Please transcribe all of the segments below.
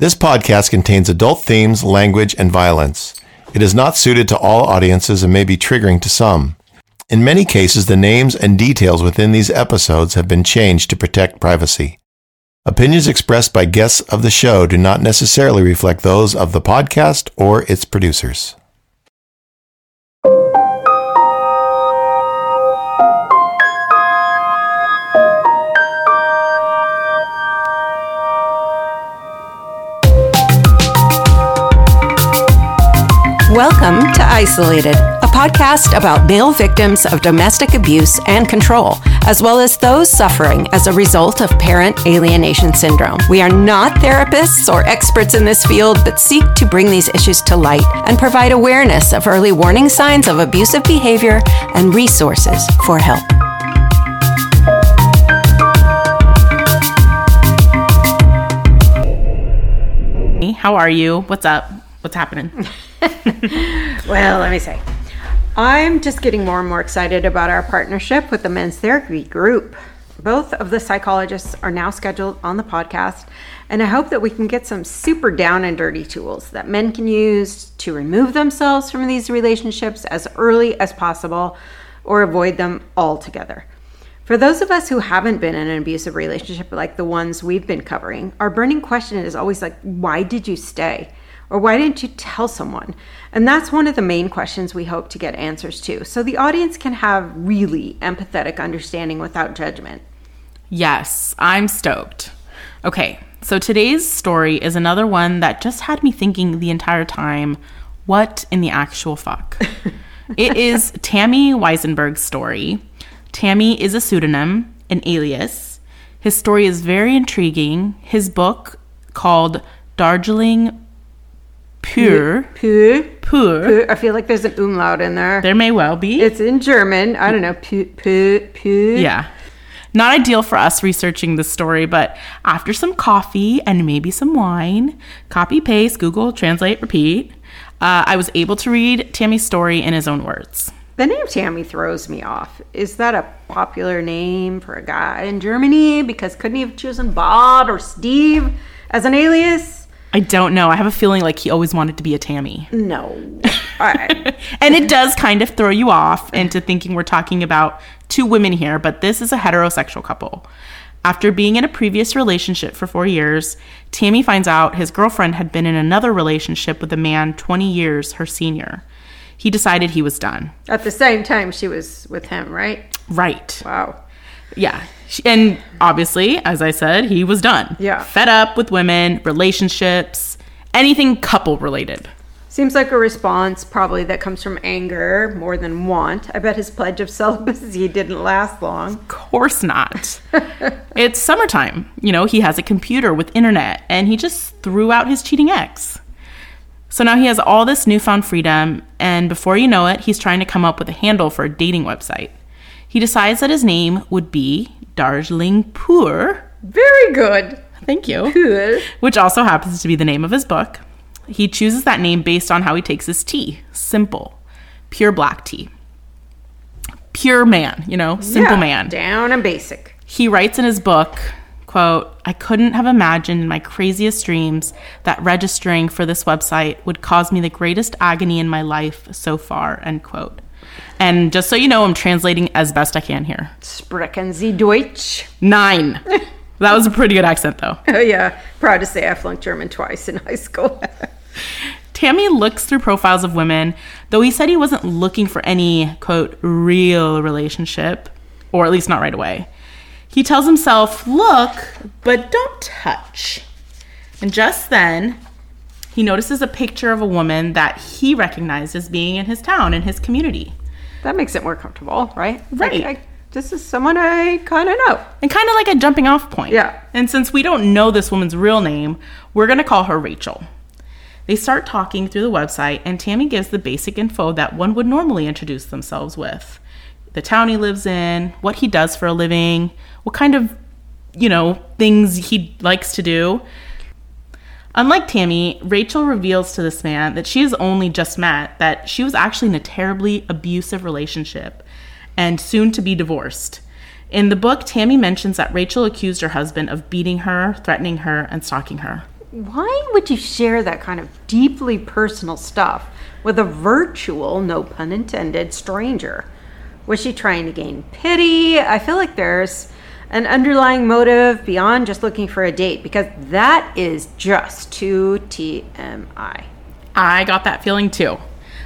This podcast contains adult themes, language, and violence. It is not suited to all audiences and may be triggering to some. In many cases, the names and details within these episodes have been changed to protect privacy. Opinions expressed by guests of the show do not necessarily reflect those of the podcast or its producers. Welcome to Isolated, a podcast about male victims of domestic abuse and control, as well as those suffering as a result of parent alienation syndrome. We are not therapists or experts in this field, but seek to bring these issues to light and provide awareness of early warning signs of abusive behavior and resources for help. How are you? What's up? What's happening? Well, let me say, I'm just getting more and more excited about our partnership with the men's therapy group. Both of the psychologists are now scheduled on the podcast, and I hope that we can get some super down and dirty tools that men can use to remove themselves from these relationships as early as possible or avoid them altogether. For those of us who haven't been in an abusive relationship like the ones we've been covering, our burning question is always like, why did you stay? Or why didn't you tell someone? And that's one of the main questions we hope to get answers to so the audience can have really empathetic understanding without judgment. Yes, I'm stoked. Okay, so today's story is another one that just had me thinking the entire time what in the actual fuck? it is Tami Weissenberg's story. Tami is a pseudonym, an alias. His story is very intriguing. His book, called Darjeeling Pure, Pur. Pur, Pur. I feel like there's an umlaut in there. there may well be. It's in German. I don't know. Pur. Pur. Pur. Yeah. Not ideal for us researching this story, but after some coffee and maybe some wine, copy, paste, Google, translate, repeat, uh, I was able to read Tami's story in his own words. The name Tami throws me off. Is that a popular name for a guy in Germany? Because couldn't he have chosen Bob or Steve as an alias? I don't know. I have a feeling like he always wanted to be a Tami. No. Right. And it does kind of throw you off into thinking we're talking about two women here, but this is a heterosexual couple. After being in a previous relationship for four years, Tami finds out his girlfriend had been in another relationship with a man 20 years her senior. He decided he was done. At the same time, she was with him, right? Right. Wow. Yeah. And obviously, as I said, he was done. Yeah. Fed up with women, relationships, anything couple related. Seems like a response probably that comes from anger more than want. I bet his pledge of celibacy didn't last long. Of course not. it's summertime. You know, he has a computer with internet and he just threw out his cheating ex. So now he has all this newfound freedom, and before you know it, he's trying to come up with a handle for a dating website. He decides that his name would be Darjeeling Pur. Very good. Thank you. Which also happens to be the name of his book. He chooses that name based on how he takes his tea simple, pure black tea. Pure man, you know, simple Yeah, man. Down and basic. He writes in his book, quote, I couldn't have imagined in my craziest dreams that registering for this website would cause me the greatest agony in my life so far, end quote. And just so you know, I'm translating as best I can here. Sprechen Sie Deutsch? Nine. that was a pretty good accent, though. Oh, yeah. Proud to say I flunked German twice in high school. Tami looks through profiles of women, though he said he wasn't looking for any, quote, real relationship, or at least not right away. He tells himself, look, but don't touch. And just then, he notices a picture of a woman that he recognized as being in his town, in his community. That makes it more comfortable, right? Like, Right. I, this is someone I kind of know. And kind of like a jumping off point. Yeah. And since we don't know this woman's real name, we're going to call her Rachel. They start talking through the website, and Tami gives the basic info that one would normally introduce themselves with the town he lives in, what he does for a living, what kind of, you know, things he likes to do. Unlike Tami, Rachel reveals to this man that she has only just met that she was actually in a terribly abusive relationship and soon to be divorced. In the book, Tami mentions that Rachel accused her husband of beating her, threatening her, and stalking her. why would you share that kind of deeply personal stuff with a virtual, no pun intended, stranger? Was she trying to gain pity? I feel like there's an underlying motive beyond just looking for a date because that is just too TMI. I got that feeling too.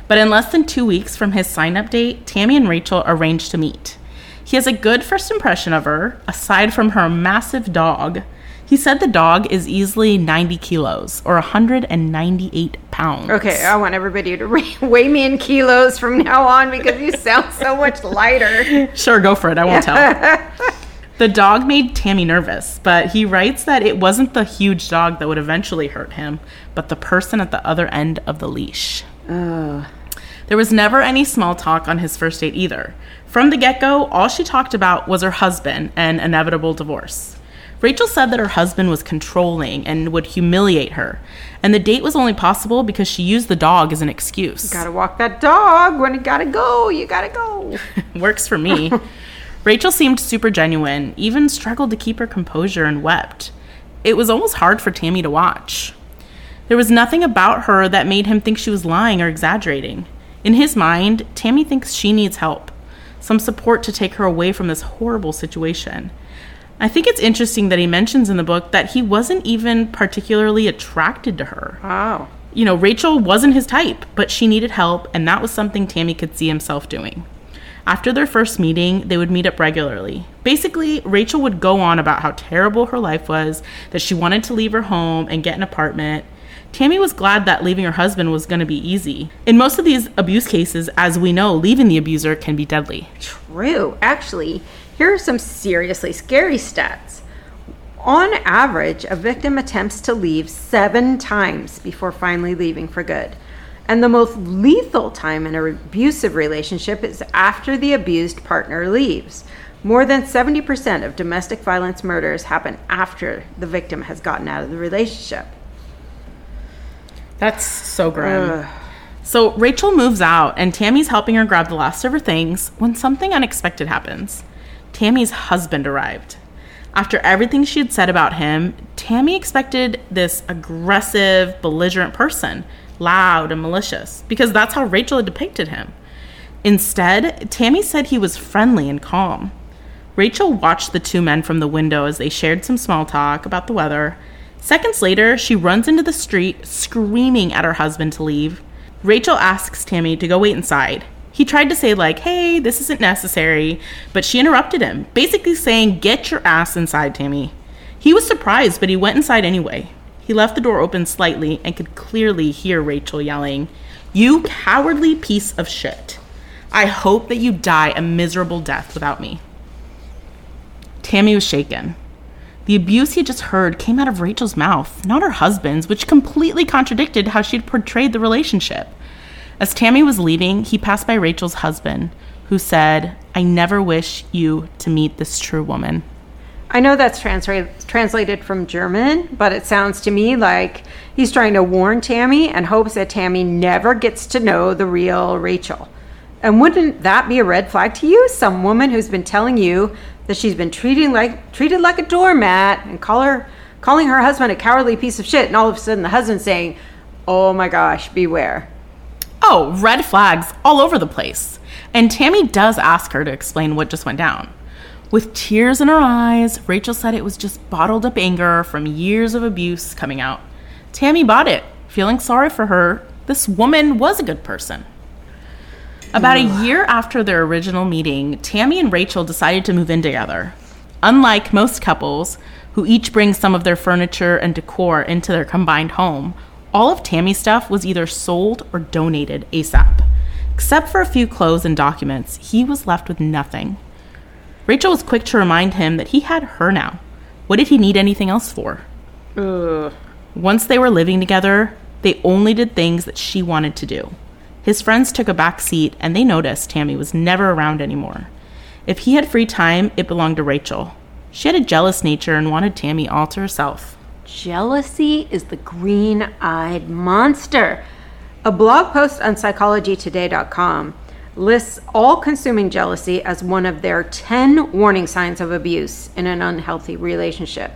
But in less than two weeks from his sign up date, Tami and Rachel arranged to meet. He has a good first impression of her, aside from her massive dog. He said the dog is easily 90 kilos or 198 pounds. Okay, I want everybody to weigh me in kilos from now on because you sound so much lighter. Sure, go for it. I won't tell. The dog made Tami nervous, but he writes that it wasn't the huge dog that would eventually hurt him, but the person at the other end of the leash. Ugh. There was never any small talk on his first date either. From the get go, all she talked about was her husband and inevitable divorce. Rachel said that her husband was controlling and would humiliate her, and the date was only possible because she used the dog as an excuse. Gotta walk that dog. When you gotta go, you gotta go. Works for me. Rachel seemed super genuine, even struggled to keep her composure and wept. It was almost hard for Tami to watch. There was nothing about her that made him think she was lying or exaggerating. In his mind, Tami thinks she needs help, some support to take her away from this horrible situation. I think it's interesting that he mentions in the book that he wasn't even particularly attracted to her. Wow. You know, Rachel wasn't his type, but she needed help, and that was something Tami could see himself doing. After their first meeting, they would meet up regularly. Basically, Rachel would go on about how terrible her life was, that she wanted to leave her home and get an apartment. Tami was glad that leaving her husband was going to be easy. In most of these abuse cases, as we know, leaving the abuser can be deadly. True. Actually, here are some seriously scary stats. On average, a victim attempts to leave seven times before finally leaving for good. And the most lethal time in an abusive relationship is after the abused partner leaves. More than 70% of domestic violence murders happen after the victim has gotten out of the relationship. That's so grim. So Rachel moves out, and Tami's helping her grab the last of her things when something unexpected happens. Tami's husband arrived. After everything she had said about him, Tammy expected this aggressive, belligerent person, loud and malicious, because that's how Rachel had depicted him. Instead, Tami said he was friendly and calm. Rachel watched the two men from the window as they shared some small talk about the weather. Seconds later, she runs into the street, screaming at her husband to leave. Rachel asks Tami to go wait inside. He tried to say, like, hey, this isn't necessary, but she interrupted him, basically saying, get your ass inside, Tami. He was surprised, but he went inside anyway. He left the door open slightly and could clearly hear Rachel yelling, You cowardly piece of shit. I hope that you die a miserable death without me. Tami was shaken. The abuse he had just heard came out of Rachel's mouth, not her husband's, which completely contradicted how she'd portrayed the relationship. As Tami was leaving, he passed by Rachel's husband, who said, I never wish you to meet this true woman. I know that's transra- translated from German, but it sounds to me like he's trying to warn Tami and hopes that Tami never gets to know the real Rachel. And wouldn't that be a red flag to you? Some woman who's been telling you that she's been treating like treated like a doormat and call her calling her husband a cowardly piece of shit, and all of a sudden the husband saying, "Oh my gosh, beware." Oh, red flags all over the place. And Tami does ask her to explain what just went down. With tears in her eyes, Rachel said it was just bottled up anger from years of abuse coming out. Tami bought it, feeling sorry for her. This woman was a good person. About a year after their original meeting, Tami and Rachel decided to move in together. Unlike most couples, who each bring some of their furniture and decor into their combined home, all of Tami's stuff was either sold or donated ASAP. Except for a few clothes and documents, he was left with nothing. Rachel was quick to remind him that he had her now. What did he need anything else for? Ugh. Once they were living together, they only did things that she wanted to do. His friends took a back seat and they noticed Tami was never around anymore. If he had free time, it belonged to Rachel. She had a jealous nature and wanted Tami all to herself. Jealousy is the green eyed monster. A blog post on psychologytoday.com lists all consuming jealousy as one of their 10 warning signs of abuse in an unhealthy relationship.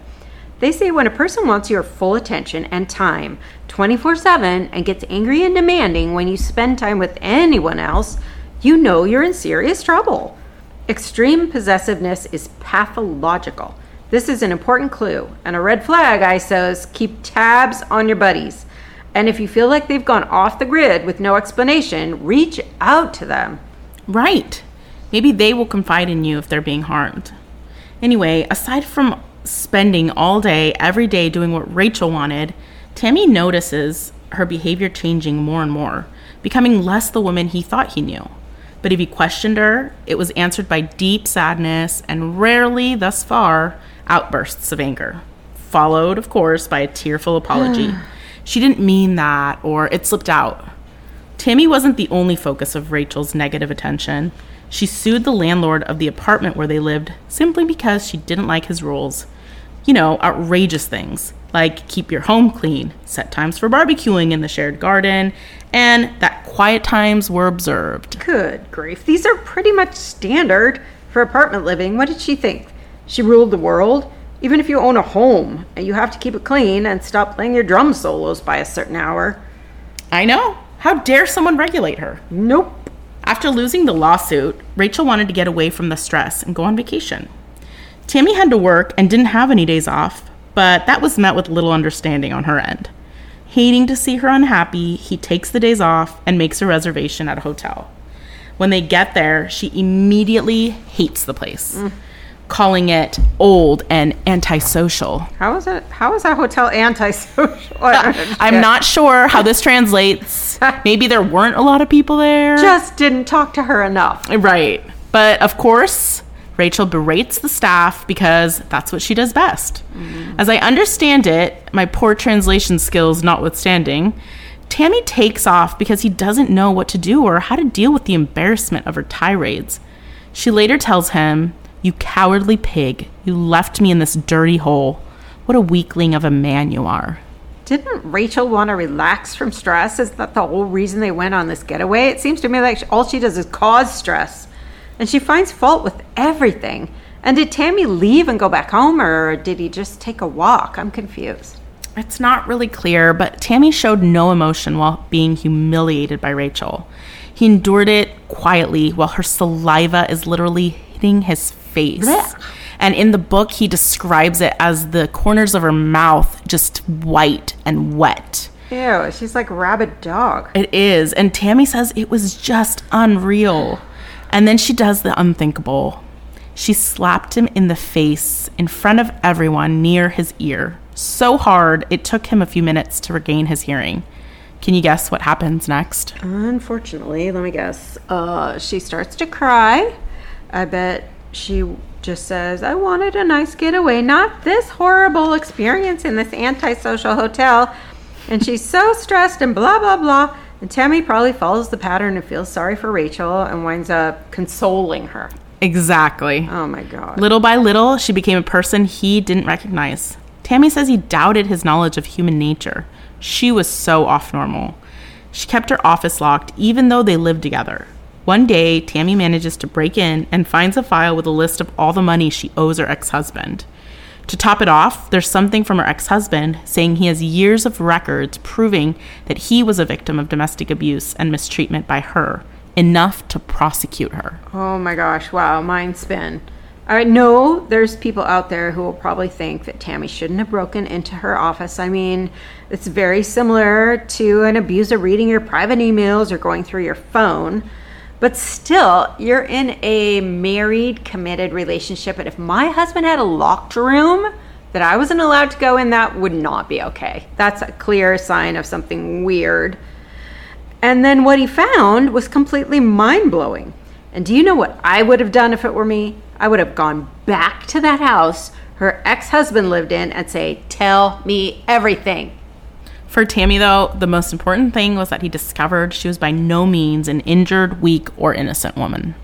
They say when a person wants your full attention and time 24 7 and gets angry and demanding when you spend time with anyone else, you know you're in serious trouble. Extreme possessiveness is pathological. This is an important clue and a red flag, ISOs. Keep tabs on your buddies. And if you feel like they've gone off the grid with no explanation, reach out to them. Right. Maybe they will confide in you if they're being harmed. Anyway, aside from spending all day, every day doing what Rachel wanted, Tami notices her behavior changing more and more, becoming less the woman he thought he knew. But if he questioned her, it was answered by deep sadness and rarely, thus far, outbursts of anger, followed, of course, by a tearful apology. she didn't mean that, or it slipped out. Tami wasn't the only focus of Rachel's negative attention. She sued the landlord of the apartment where they lived simply because she didn't like his rules. You know, outrageous things like keep your home clean, set times for barbecuing in the shared garden, and that quiet times were observed. Good grief. These are pretty much standard for apartment living. What did she think? She ruled the world? Even if you own a home, and you have to keep it clean and stop playing your drum solos by a certain hour. I know. How dare someone regulate her? Nope. After losing the lawsuit, Rachel wanted to get away from the stress and go on vacation. Tami had to work and didn't have any days off, but that was met with little understanding on her end. Hating to see her unhappy, he takes the days off and makes a reservation at a hotel. When they get there, she immediately hates the place, mm. Calling it old and antisocial. How is it? How is that hotel antisocial? I'm not sure how this translates. Maybe there weren't a lot of people there. Just didn't talk to her enough. Right. But of course, Rachel berates the staff because that's what she does best. Mm-hmm. As I understand it, my poor translation skills notwithstanding, Tami takes off because he doesn't know what to do or how to deal with the embarrassment of her tirades. She later tells him, You cowardly pig, you left me in this dirty hole. What a weakling of a man you are. Didn't Rachel want to relax from stress? Is that the whole reason they went on this getaway? It seems to me like all she does is cause stress and she finds fault with everything. And did Tami leave and go back home, or did he just take a walk? I'm confused. It's not really clear, but Tami showed no emotion while being humiliated by Rachel. He endured it quietly while her saliva is literally hitting his face. Blech. And in the book, he describes it as the corners of her mouth just white and wet. Ew, she's like a rabid dog. It is. And Tami says it was just unreal. And then she does the unthinkable. She slapped him in the face in front of everyone near his ear, so hard it took him a few minutes to regain his hearing. Can you guess what happens next? Unfortunately, let me guess. Uh, she starts to cry. I bet she just says, I wanted a nice getaway, not this horrible experience in this antisocial hotel. And she's so stressed and blah, blah, blah. And Tami probably follows the pattern and feels sorry for Rachel and winds up consoling her. Exactly. Oh my God. Little by little, she became a person he didn't recognize. Tami says he doubted his knowledge of human nature. She was so off normal. She kept her office locked even though they lived together. One day, Tami manages to break in and finds a file with a list of all the money she owes her ex husband. To top it off, there's something from her ex husband saying he has years of records proving that he was a victim of domestic abuse and mistreatment by her, enough to prosecute her. Oh my gosh, wow, mind spin. I know there's people out there who will probably think that Tami shouldn't have broken into her office. I mean, it's very similar to an abuser reading your private emails or going through your phone. But still, you're in a married, committed relationship. And if my husband had a locked room that I wasn't allowed to go in, that would not be okay. That's a clear sign of something weird. And then what he found was completely mind blowing. And do you know what I would have done if it were me? I would have gone back to that house her ex husband lived in and say, Tell me everything. For Tami, though, the most important thing was that he discovered she was by no means an injured, weak, or innocent woman.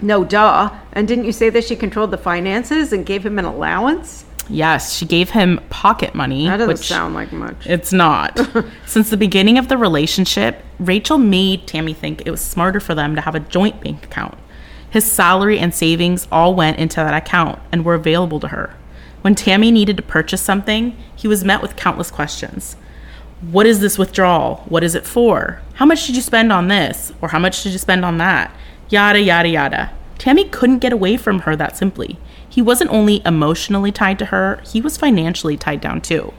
No, duh. And didn't you say that she controlled the finances and gave him an allowance? Yes, she gave him pocket money. That doesn't sound like much. It's not. Since the beginning of the relationship, Rachel made Tami think it was smarter for them to have a joint bank account. His salary and savings all went into that account and were available to her. When Tami needed to purchase something, he was met with countless questions. What is this withdrawal? What is it for? How much did you spend on this? Or how much did you spend on that? Yada, yada, yada. Tami couldn't get away from her that simply. He wasn't only emotionally tied to her, he was financially tied down too.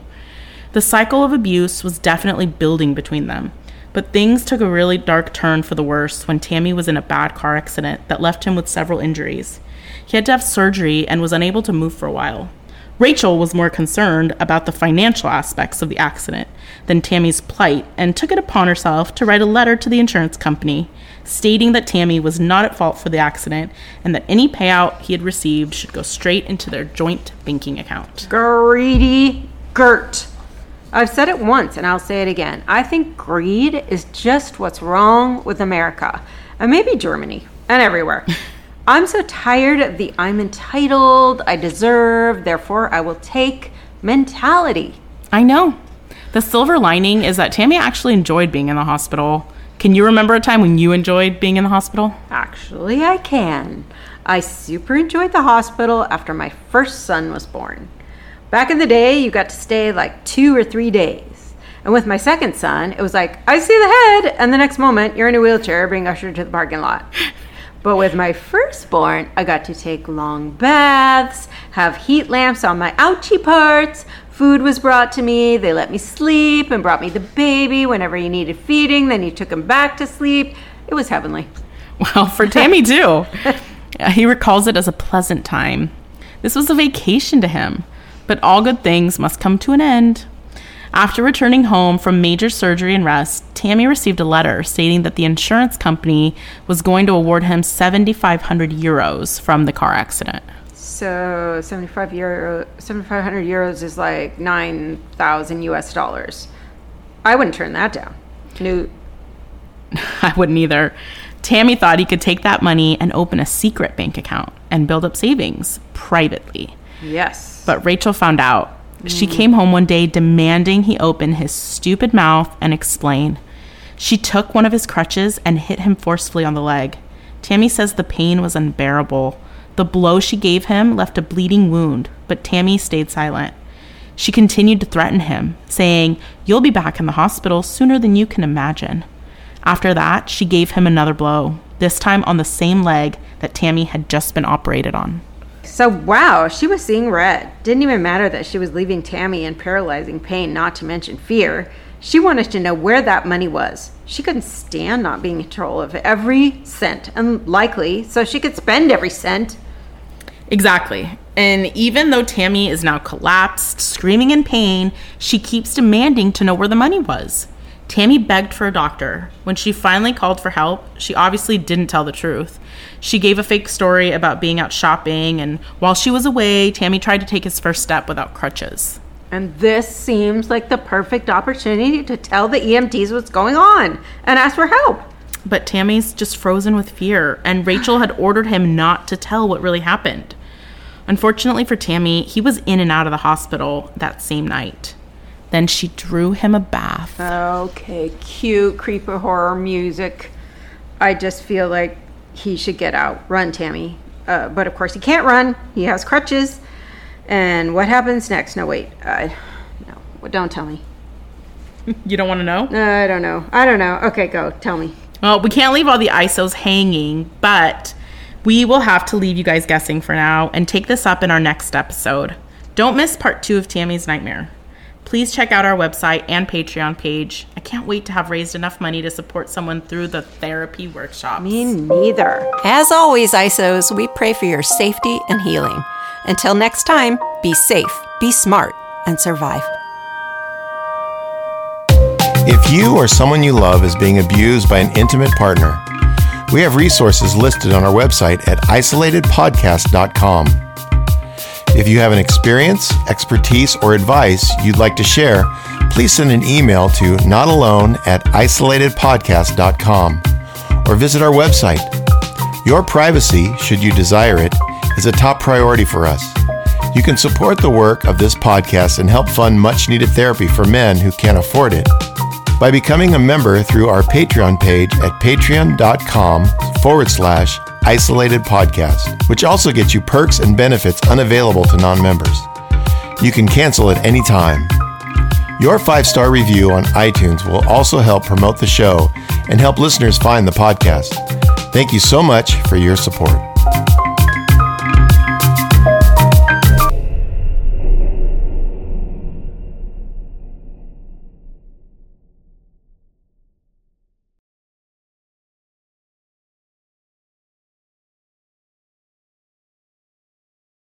The cycle of abuse was definitely building between them, but things took a really dark turn for the worse when Tami was in a bad car accident that left him with several injuries. He had to have surgery and was unable to move for a while. Rachel was more concerned about the financial aspects of the accident than Tami's plight and took it upon herself to write a letter to the insurance company stating that Tami was not at fault for the accident and that any payout he had received should go straight into their joint banking account. Greedy Gert. I've said it once and I'll say it again. I think greed is just what's wrong with America and maybe Germany and everywhere. I'm so tired of the I'm entitled, I deserve, therefore I will take mentality. I know. The silver lining is that Tami actually enjoyed being in the hospital. Can you remember a time when you enjoyed being in the hospital? Actually, I can. I super enjoyed the hospital after my first son was born. Back in the day, you got to stay like two or three days. And with my second son, it was like, I see the head, and the next moment, you're in a wheelchair being ushered to the parking lot. But with my firstborn, I got to take long baths, have heat lamps on my ouchie parts. Food was brought to me. They let me sleep and brought me the baby whenever he needed feeding. Then he took him back to sleep. It was heavenly. Well, for Tami too. Uh, he recalls it as a pleasant time. This was a vacation to him, but all good things must come to an end. After returning home from major surgery and rest, Tami received a letter stating that the insurance company was going to award him 7,500 euros from the car accident. So 75 euro, 7,500 euros is like 9,000 US dollars. I wouldn't turn that down. New. I wouldn't either. Tami thought he could take that money and open a secret bank account and build up savings privately. Yes. But Rachel found out she came home one day demanding he open his stupid mouth and explain. She took one of his crutches and hit him forcefully on the leg. Tami says the pain was unbearable. The blow she gave him left a bleeding wound, but Tami stayed silent. She continued to threaten him, saying, You'll be back in the hospital sooner than you can imagine. After that, she gave him another blow, this time on the same leg that Tammy had just been operated on. So, wow, she was seeing red. Didn't even matter that she was leaving Tami in paralyzing pain, not to mention fear. She wanted to know where that money was. She couldn't stand not being in control of every cent, and likely, so she could spend every cent. Exactly. And even though Tami is now collapsed, screaming in pain, she keeps demanding to know where the money was. Tami begged for a doctor. When she finally called for help, she obviously didn't tell the truth. She gave a fake story about being out shopping, and while she was away, Tami tried to take his first step without crutches. And this seems like the perfect opportunity to tell the EMTs what's going on and ask for help. But Tami's just frozen with fear, and Rachel had ordered him not to tell what really happened. Unfortunately for Tami, he was in and out of the hospital that same night. Then she drew him a bath. Okay, cute creeper horror music. I just feel like he should get out. Run, Tami. Uh, but of course, he can't run. He has crutches. And what happens next? No, wait. Uh, no, well, don't tell me. You don't want to know? Uh, I don't know. I don't know. Okay, go. Tell me. Well, we can't leave all the ISOs hanging, but we will have to leave you guys guessing for now and take this up in our next episode. Don't miss part two of Tami's Nightmare. Please check out our website and Patreon page. I can't wait to have raised enough money to support someone through the therapy workshops. Me neither. As always, ISOs, we pray for your safety and healing. Until next time, be safe, be smart, and survive. If you or someone you love is being abused by an intimate partner, we have resources listed on our website at isolatedpodcast.com. If you have an experience, expertise, or advice you'd like to share, please send an email to notalone at isolatedpodcast.com or visit our website. Your privacy, should you desire it, is a top priority for us. You can support the work of this podcast and help fund much needed therapy for men who can't afford it by becoming a member through our Patreon page at patreon.com forward slash isolated podcast, which also gets you perks and benefits unavailable to non members. You can cancel at any time. Your five star review on iTunes will also help promote the show and help listeners find the podcast. Thank you so much for your support.